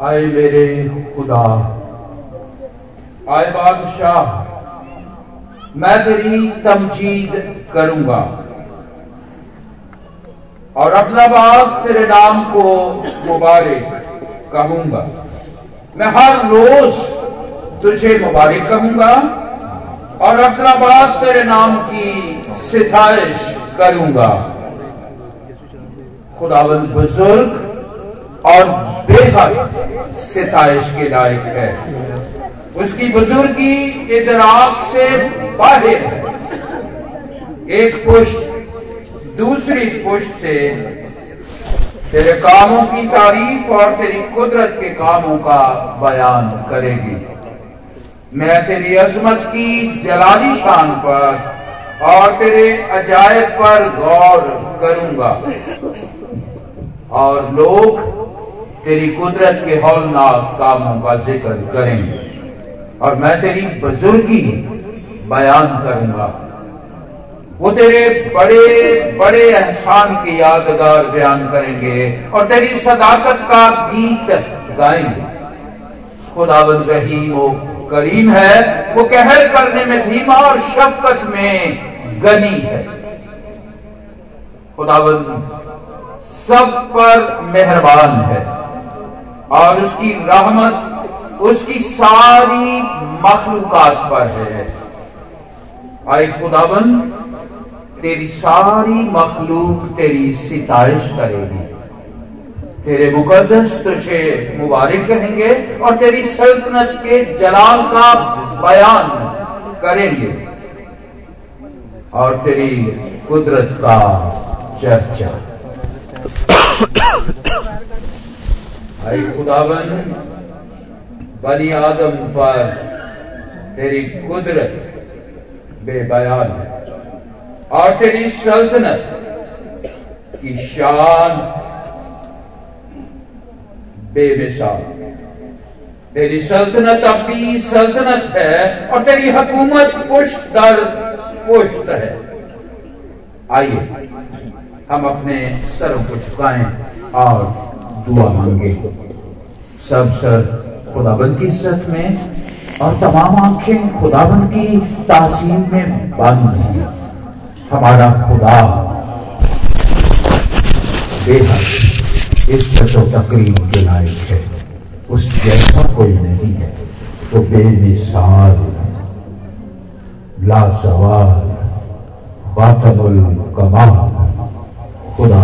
आए मेरे खुदा। आए बादशाह, मैं तेरी तमजीद करूँगा। और बाग तेरे नाम को मुबारक कहूँगा। मैं हर रोज तुझे मुबारक कहूँगा और बाग तेरे नाम की सिफारिश करूँगा। खुदावंद बुज़ुर्ग और बेहद सिताइश के लायक है। उसकी बुजुर्गी इदराक से बाहर है। एक पुष्ट दूसरी पुष्ट से तेरे कामों की तारीफ़ और तेरी कुदरत के कामों का बयान करेगी। मैं तेरी अजमत की जलाली शान पर और तेरे अजायब पर गौर करूँगा। और लोग तेरी कुदरत के हौलनाक कामों का ज़िक्र करेंगे। और मैं तेरी बुजुर्गी बयान करूँगा। वो तेरे बड़े बड़े एहसान की यादगार बयान करेंगे और तेरी सदाकत का गीत गाएँगे। खुदाबंद रहीम, वो करीम है। वो कहर करने में धीमा और शफकत में गनी है। खुदाबंद सब पर मेहरबान है। और उसकी रहमत, उसकी सारी मखलूकत पर है। आए खुदावन, तेरी सारी मखलूक तेरी सितारिश करेगी। तेरे मुकदस तुझे मुबारक कहेंगे और तेरी सल्तनत के जलाल का बयान करेंगे। और तेरी कुदरत का चर्चा। अरे खुदावन, बनी आदम पर तेरी कुदरत बेबयान है और तेरी सल्तनत की शान बेमिसाल तेरी सल्तनत अपनी सल्तनत है और तेरी हुकूमत पुष्ट दर पुष्ट है। आइए, हम अपने सरों को झुकाएँ और दुआ मांगे। सब सर खुदाबंद की इज़्ज़त में और तमाम आँखें खुदाबंद की तासीम में बंद हैं। हमारा खुदा बेहद इज़्ज़त और तकरीब के लायक है। उस जैसा कोई नहीं है, वो बेमिसाल लाजवाल बातबुल कमाल। खुदा